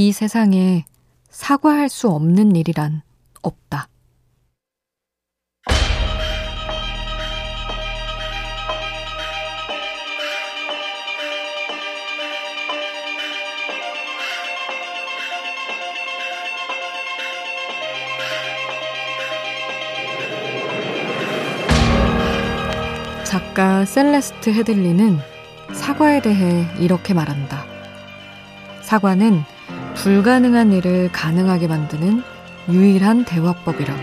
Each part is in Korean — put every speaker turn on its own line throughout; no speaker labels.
이 세상에 사과할 수 없는 일이란 없다. 작가 셀레스트 헤들리는 사과에 대해 이렇게 말한다. 사과는 불가능한 일을 가능하게 만드는 유일한 대화법이라고.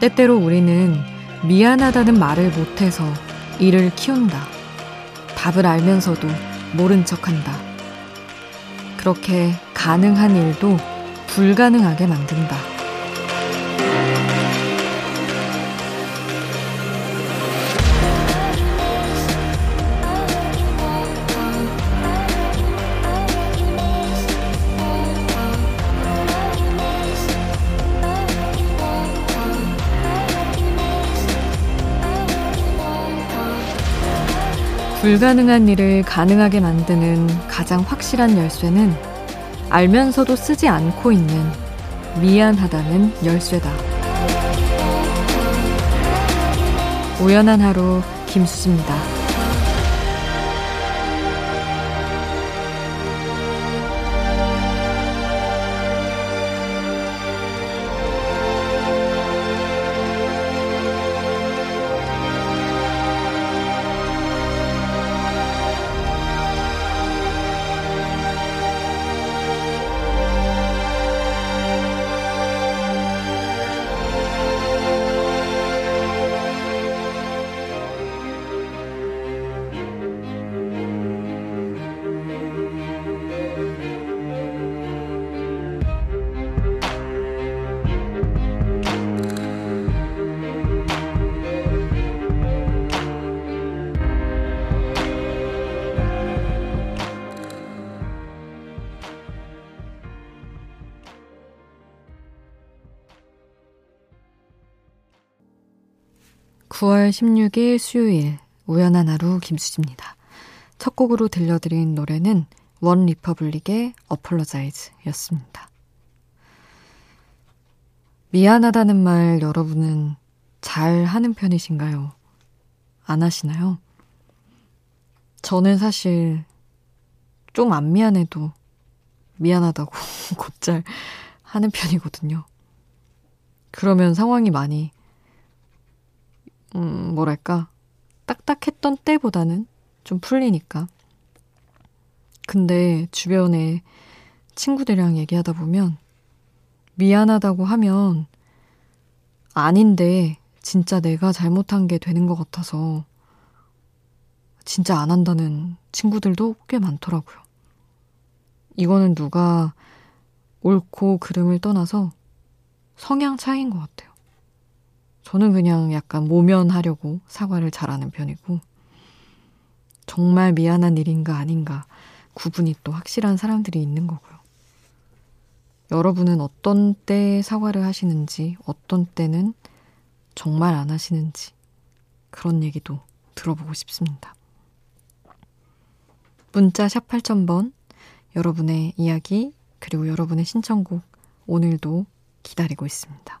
때때로 우리는 미안하다는 말을 못해서 일을 키운다. 답을 알면서도 모른 척 한다. 그렇게 가능한 일도 불가능하게 만든다. 불가능한 일을 가능하게 만드는 가장 확실한 열쇠는 알면서도 쓰지 않고 있는 미안하다는 열쇠다. 우연한 하루 김수지입니다. 9월 16일 수요일 우연한 하루 김수지입니다. 첫 곡으로 들려드린 노래는 원리퍼블릭의 Apologize 였습니다. 미안하다는 말 여러분은 잘 하는 편이신가요? 안 하시나요? 저는 사실 좀 안 미안해도 미안하다고 곧잘 하는 편이거든요. 그러면 상황이 많이 음, 뭐랄까, 딱딱했던 때보다는 좀 풀리니까. 근데 주변에 친구들이랑 얘기하다 보면 미안하다고 하면 아닌데 진짜 내가 잘못한 게 되는 것 같아서 진짜 안 한다는 친구들도 꽤 많더라고요. 이거는 누가 옳고 그름을 떠나서 성향 차이인 것 같아요. 저는 그냥 약간 모면하려고 사과를 잘하는 편이고, 정말 미안한 일인가 아닌가 구분이 또 확실한 사람들이 있는 거고요. 여러분은 어떤 때 사과를 하시는지, 어떤 때는 정말 안 하시는지, 그런 얘기도 들어보고 싶습니다. 문자 샵 8000번, 여러분의 이야기, 그리고 여러분의 신청곡, 오늘도 기다리고 있습니다.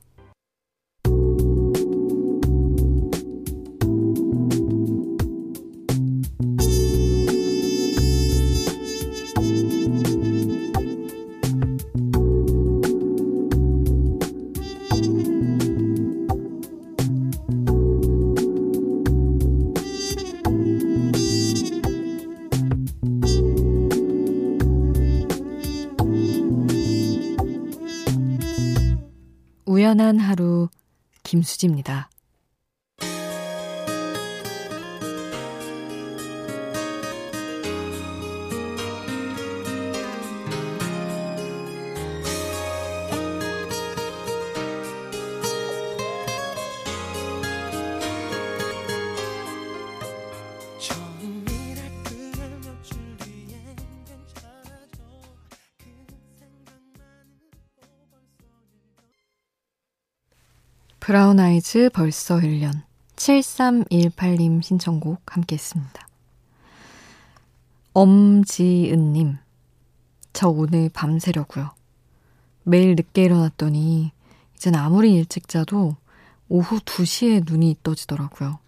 우연한 하루 김수지입니다. 브라운 아이즈 벌써 1년 7318님 신청곡 함께 했습니다. 엄지은님, 저 오늘 밤새려고요. 매일 늦게 일어났더니 이젠 아무리 일찍 자도 오후 2시에 눈이 떠지더라고요.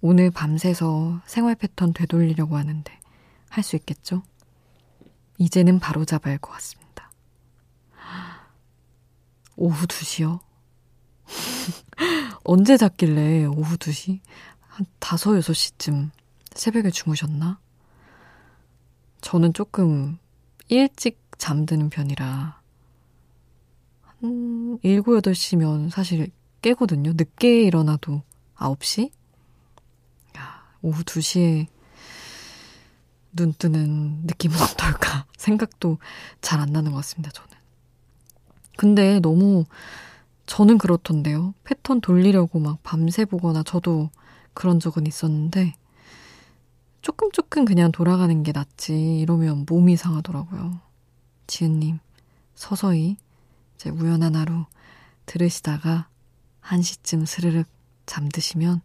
오늘 밤새서 생활 패턴 되돌리려고 하는데 할 수 있겠죠? 이제는 바로 잡아야 할 것 같습니다. 오후 2시요? 언제 잤길래 오후 2시? 한 5, 6시쯤 새벽에 주무셨나? 저는 조금 일찍 잠드는 편이라 한 7, 8시면 사실 깨거든요. 늦게 일어나도 9시? 야, 오후 2시에 눈 뜨는 느낌은 어떨까 생각도 잘 안 나는 것 같습니다, 저는. 근데 너무 저는 그렇던데요. 패턴 돌리려고 막 밤새 보거나 저도 그런 적은 있었는데 조금 조금 그냥 돌아가는 게 낫지 이러면 몸이 상하더라고요. 지은님 서서히 이제 우연한 하루 들으시다가 1시쯤 스르륵 잠드시면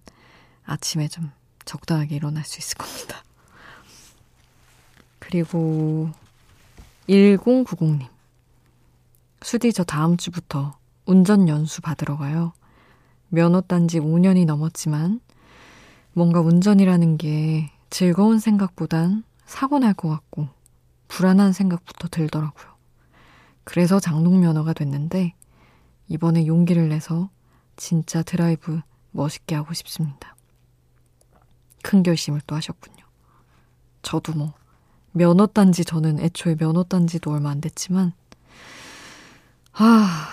아침에 좀 적당하게 일어날 수 있을 겁니다. 그리고 1090님. 수디 저 다음 주부터 운전 연수 받으러 가요. 면허 딴 지 5년이 넘었지만 뭔가 운전이라는 게 즐거운 생각보단 사고 날 것 같고 불안한 생각부터 들더라고요. 그래서 장롱 면허가 됐는데 이번에 용기를 내서 진짜 드라이브 멋있게 하고 싶습니다. 큰 결심을 또 하셨군요. 저도 뭐 면허 딴지 저는 애초에 면허 딴지도 얼마 안 됐지만 아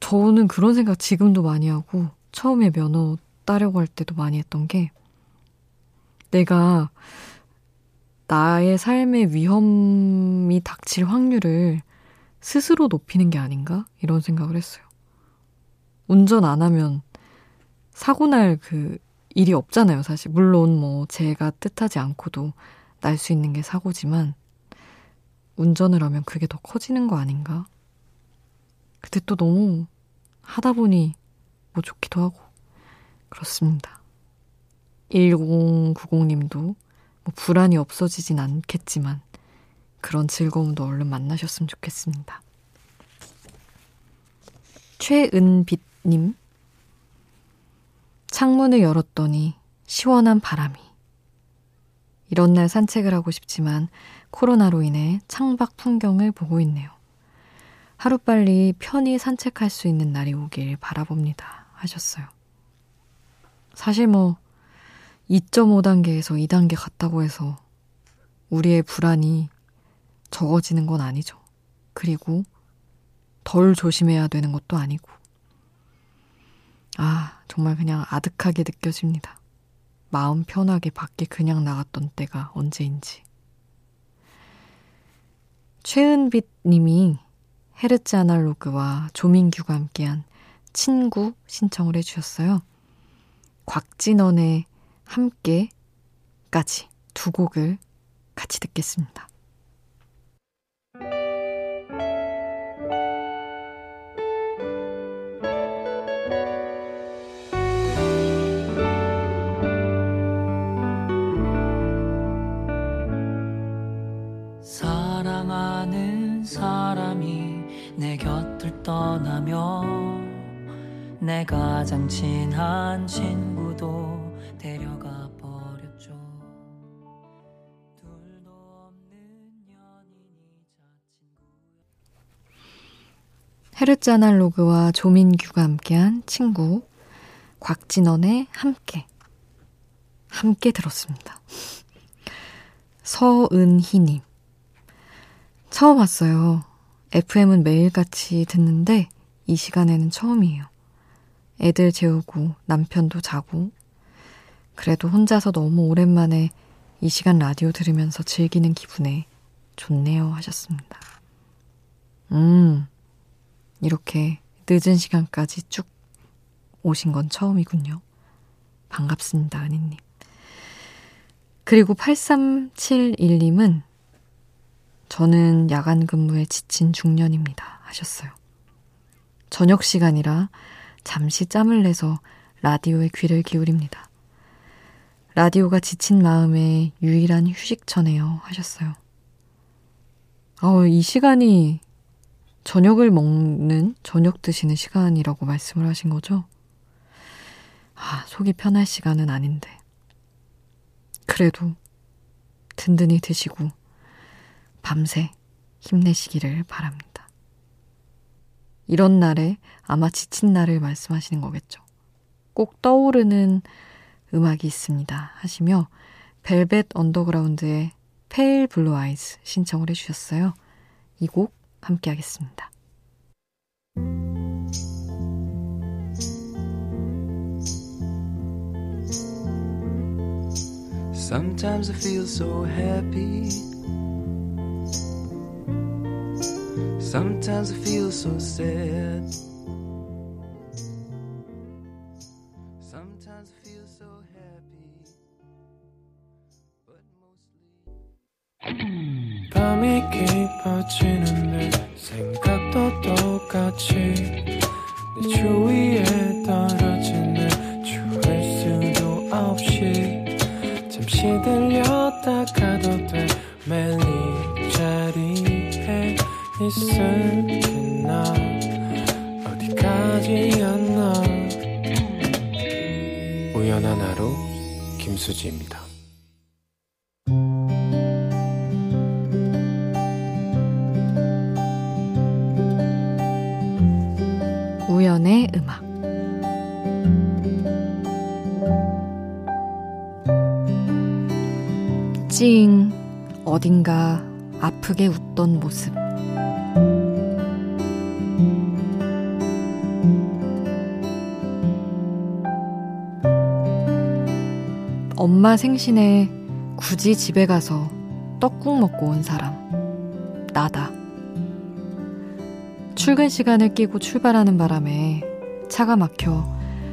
저는 그런 생각 지금도 많이 하고 처음에 면허 따려고 할 때도 많이 했던 게 내가 나의 삶의 위험이 닥칠 확률을 스스로 높이는 게 아닌가? 이런 생각을 했어요. 운전 안 하면 사고 날 그 일이 없잖아요, 사실. 물론 뭐 제가 뜻하지 않고도 날 수 있는 게 사고지만 운전을 하면 그게 더 커지는 거 아닌가? 그때 또 너무 하다 보니 뭐 좋기도 하고 그렇습니다. 1090님도 뭐 불안이 없어지진 않겠지만 그런 즐거움도 얼른 만나셨으면 좋겠습니다. 최은빛님 창문을 열었더니 시원한 바람이 이런 날 산책을 하고 싶지만 코로나로 인해 창밖 풍경을 보고 있네요. 하루빨리 편히 산책할 수 있는 날이 오길 바라봅니다. 하셨어요. 사실 뭐 2.5단계에서 2단계 갔다고 해서 우리의 불안이 적어지는 건 아니죠. 그리고 덜 조심해야 되는 것도 아니고. 아, 정말 그냥 아득하게 느껴집니다. 마음 편하게 밖에 그냥 나갔던 때가 언제인지. 최은빛 님이 헤르츠 아날로그와 조민규가 함께한 친구 신청을 해주셨어요. 곽진원의 함께까지 두 곡을 같이 듣겠습니다. 친한 친구도 데려가 버렸죠. 둘도 없는 연인이자 친구. 헤르츠 아날로그와 조민규가 함께한 친구 곽진원의 함께 함께 들었습니다. 서은희님 처음 왔어요. FM은 매일같이 듣는데 이 시간에는 처음이에요. 애들 재우고 남편도 자고 그래도 혼자서 너무 오랜만에 이 시간 라디오 들으면서 즐기는 기분에 좋네요 하셨습니다. 음, 이렇게 늦은 시간까지 쭉 오신 건 처음이군요. 반갑습니다, 은희님. 그리고 8371님은 저는 야간 근무에 지친 중년입니다 하셨어요. 저녁 시간이라 잠시 짬을 내서 라디오에 귀를 기울입니다. 라디오가 지친 마음에 유일한 휴식처네요. 하셨어요. 어, 이 시간이 저녁을 먹는, 저녁 드시는 시간이라고 말씀을 하신 거죠? 아, 속이 편할 시간은 아닌데. 그래도 든든히 드시고 밤새 힘내시기를 바랍니다. 이런 날에 아마 지친 날을 말씀하시는 거겠죠. 꼭 떠오르는 음악이 있습니다. 하시며 벨벳 언더그라운드의 Pale Blue Eyes 신청을 해주셨어요. 이 곡 함께 하겠습니다. Sometimes I feel so happy. Sometimes I feel so sad. 있을게나? 어디까지였나? 우연한 하루 김수지입니다. 우연의 음악. 찡 어딘가 아프게 웃던 모습 엄마 생신에 굳이 집에 가서 떡국 먹고 온 사람. 나다. 출근 시간을 끼고 출발하는 바람에 차가 막혀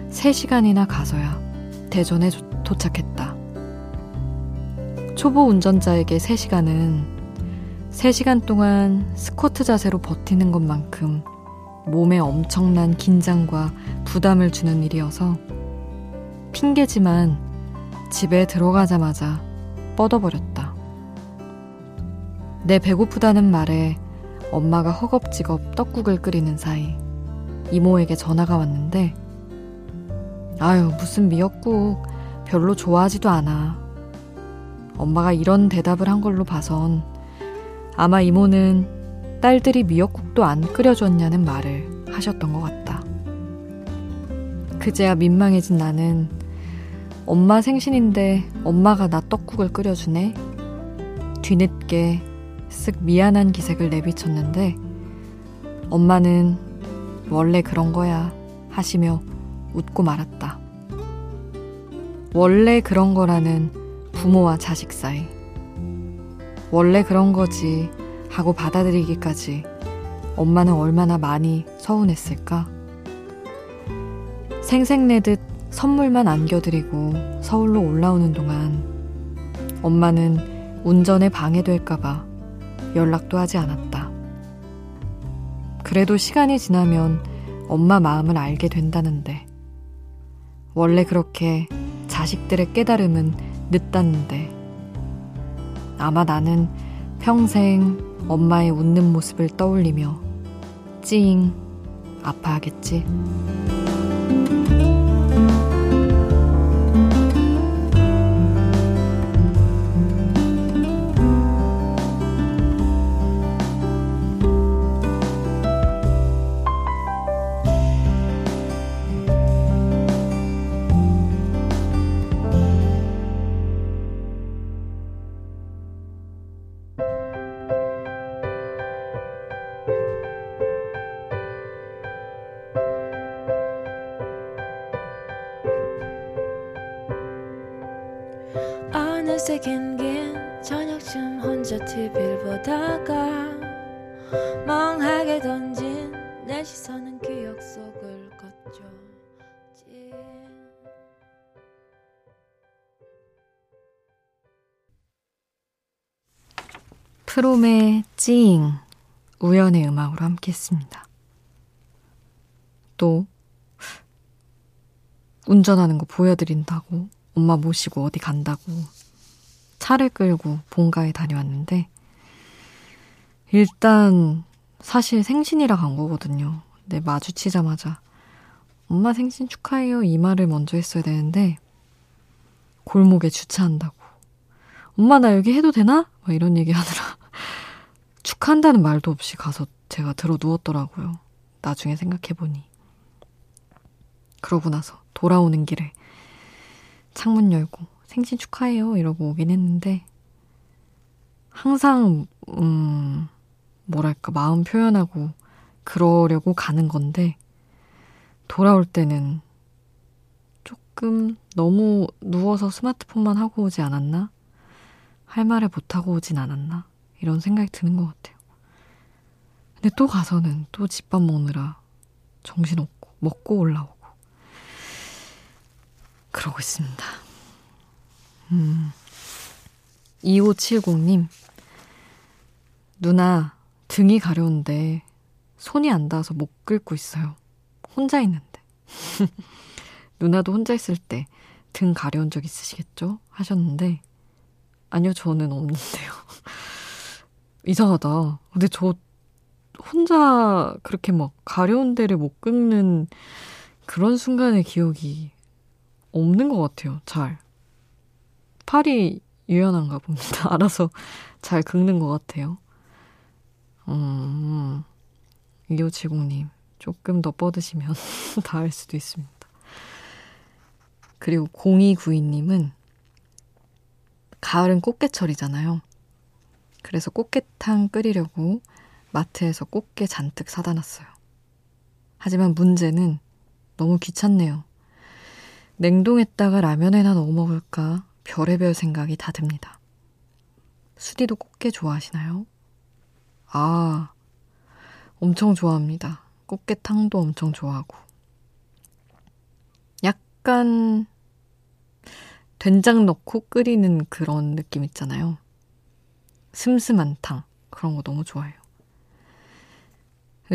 3시간이나 가서야 대전에 도착했다. 초보 운전자에게 3시간은 3시간 동안 스쿼트 자세로 버티는 것만큼 몸에 엄청난 긴장과 부담을 주는 일이어서 핑계지만 집에 들어가자마자 뻗어버렸다. 내 배고프다는 말에 엄마가 허겁지겁 떡국을 끓이는 사이 이모에게 전화가 왔는데 아유 무슨 미역국 별로 좋아하지도 않아. 엄마가 이런 대답을 한 걸로 봐선 아마 이모는 딸들이 미역국도 안 끓여줬냐는 말을 하셨던 것 같다. 그제야 민망해진 나는 엄마 생신인데 엄마가 나 떡국을 끓여주네. 뒤늦게 쓱 미안한 기색을 내비쳤는데 엄마는 원래 그런 거야 하시며 웃고 말았다. 원래 그런 거라는 부모와 자식 사이. 원래 그런 거지 하고 받아들이기까지 엄마는 얼마나 많이 서운했을까? 생색내듯 선물만 안겨드리고 서울로 올라오는 동안 엄마는 운전에 방해될까봐 연락도 하지 않았다. 그래도 시간이 지나면 엄마 마음을 알게 된다는데 원래 그렇게 자식들의 깨달음은 늦다는데 아마 나는 평생 엄마의 웃는 모습을 떠올리며 찡 아파하겠지. 어느새 긴긴 저녁쯤 혼자 TV를 보다가 멍하게 던진 내 시선은 기억 속을 걷죠. 프롬의 찡 우연의 음악으로 함께 했습니다. 또 운전하는 거 보여드린다고 엄마 모시고 어디 간다고 차를 끌고 본가에 다녀왔는데 일단 사실 생신이라 간 거거든요. 근데 마주치자마자 엄마 생신 축하해요 이 말을 먼저 했어야 되는데 골목에 주차한다고 엄마 나 여기 해도 되나? 막 이런 얘기 하느라 축하한다는 말도 없이 가서 제가 들어 누웠더라고요. 나중에 생각해보니. 그러고 나서 돌아오는 길에 창문 열고 생신 축하해요 이러고 오긴 했는데 항상 음 뭐랄까 마음 표현하고 그러려고 가는 건데 돌아올 때는 조금 너무 누워서 스마트폰만 하고 오지 않았나? 할 말을 못하고 오진 않았나? 이런 생각이 드는 것 같아요. 근데 또 가서는 또 집밥 먹느라 정신없고, 먹고 올라오고. 그러고 있습니다. 음. 2570님. 누나, 등이 가려운데 손이 안 닿아서 못 긁고 있어요. 혼자 있는데. 누나도 혼자 있을 때 등 가려운 적 있으시겠죠? 하셨는데, 아니요, 저는 없는데요. 이상하다. 근데 저 혼자 그렇게 막 가려운 데를 못 긁는 그런 순간의 기억이 없는 것 같아요, 잘. 팔이 유연한가 봅니다. 알아서 잘 긁는 것 같아요. 음, 2570님, 조금 더 뻗으시면 닿을 수도 있습니다. 그리고 0292님은 가을은 꽃게철이잖아요. 그래서 꽃게탕 끓이려고 마트에서 꽃게 잔뜩 사다 놨어요. 하지만 문제는 너무 귀찮네요. 냉동했다가 라면에나 넣어 먹을까 별의별 생각이 다 듭니다. 수디도 꽃게 좋아하시나요? 아, 엄청 좋아합니다. 꽃게탕도 엄청 좋아하고. 약간 된장 넣고 끓이는 그런 느낌 있잖아요. 슴슴한 탕. 그런 거 너무 좋아해요.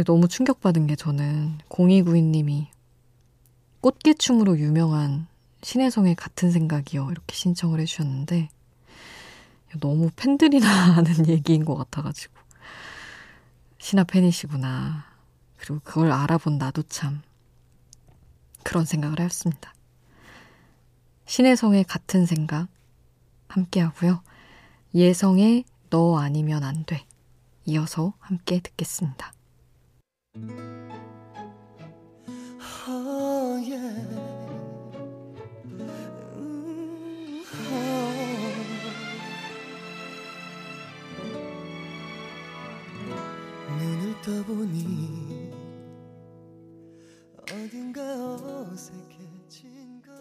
너무 충격받은 게 저는 0292님이 꽃게춤으로 유명한 신혜성의 같은 생각이요. 이렇게 신청을 해주셨는데 너무 팬들이나 하는 얘기인 것 같아가지고 신화 팬이시구나. 그리고 그걸 알아본 나도 참 그런 생각을 하였습니다. 신혜성의 같은 생각 함께 하고요. 예성의 너 아니면 안 돼. 이어서 함께 듣겠습니다. 눈을 떠보니 어딘가 어색해진 거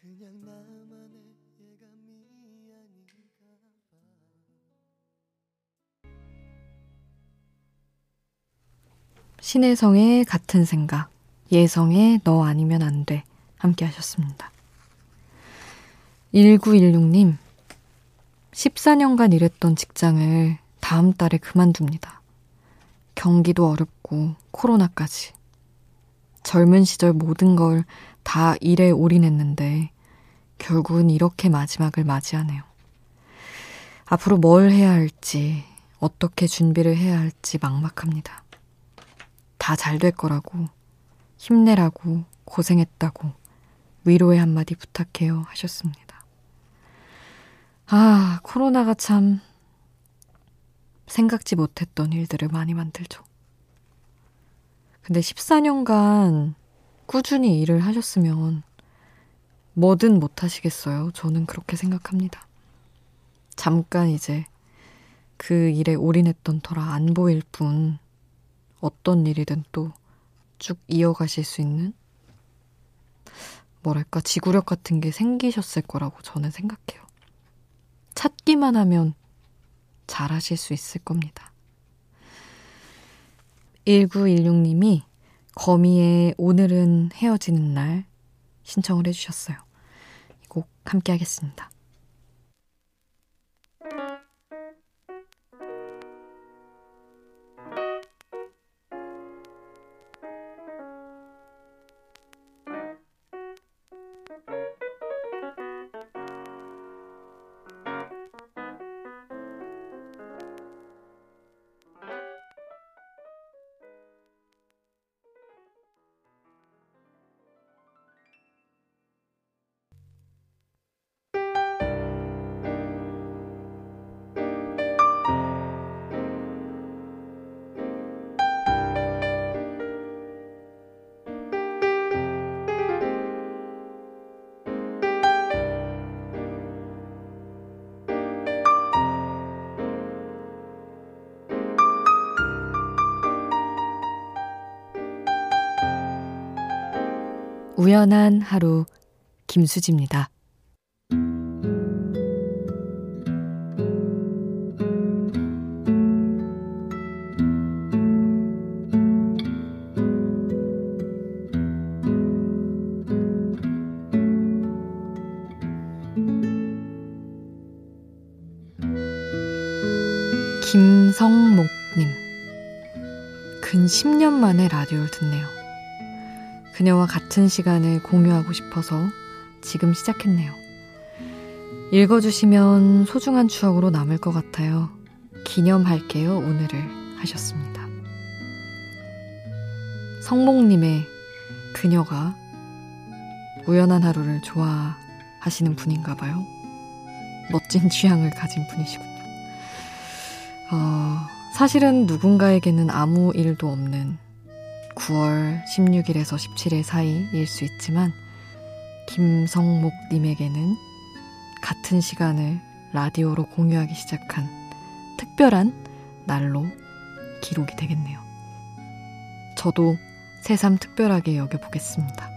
그냥 나만의 예감이 아닌가 봐 신혜성의 같은 생각 예성의 너 아니면 안 돼 함께 하셨습니다. 1916님 14년간 일했던 직장을 다음 달에 그만둡니다. 경기도 어렵고 코로나까지. 젊은 시절 모든 걸 다 일에 올인했는데 결국은 이렇게 마지막을 맞이하네요. 앞으로 뭘 해야 할지, 어떻게 준비를 해야 할지 막막합니다. 다 잘 될 거라고, 힘내라고, 고생했다고, 위로의 한마디 부탁해요 하셨습니다. 아, 코로나가 참 생각지 못했던 일들을 많이 만들죠. 근데 14년간 꾸준히 일을 하셨으면 뭐든 못 하시겠어요. 저는 그렇게 생각합니다. 잠깐 이제 그 일에 올인했던 터라 안 보일 뿐 어떤 일이든 또 쭉 이어가실 수 있는 뭐랄까 지구력 같은 게 생기셨을 거라고 저는 생각해요. 찾기만 하면 잘 하실 수 있을 겁니다. 1916님이 거미의 오늘은 헤어지는 날 신청을 해주셨어요. 이 곡 함께 하겠습니다. 우연한 하루 김수지입니다. 김성목님. 근 10년 만에 라디오를 듣네요. 그녀와 같은 시간을 공유하고 싶어서 지금 시작했네요. 읽어주시면 소중한 추억으로 남을 것 같아요. 기념할게요, 오늘을 하셨습니다. 성목님의 그녀가 우연한 하루를 좋아하시는 분인가 봐요. 멋진 취향을 가진 분이시군요. 어, 사실은 누군가에게는 아무 일도 없는 9월 16일에서 17일 사이일 수 있지만 김성목님에게는 같은 시간을 라디오로 공유하기 시작한 특별한 날로 기록이 되겠네요. 저도 새삼 특별하게 여겨보겠습니다.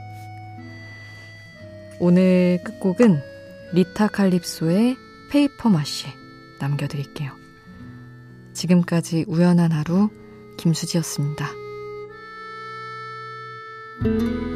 오늘 끝곡은 리타 칼립소의 페이퍼 마쉬 남겨드릴게요. 지금까지 우연한 하루 김수지였습니다. thank you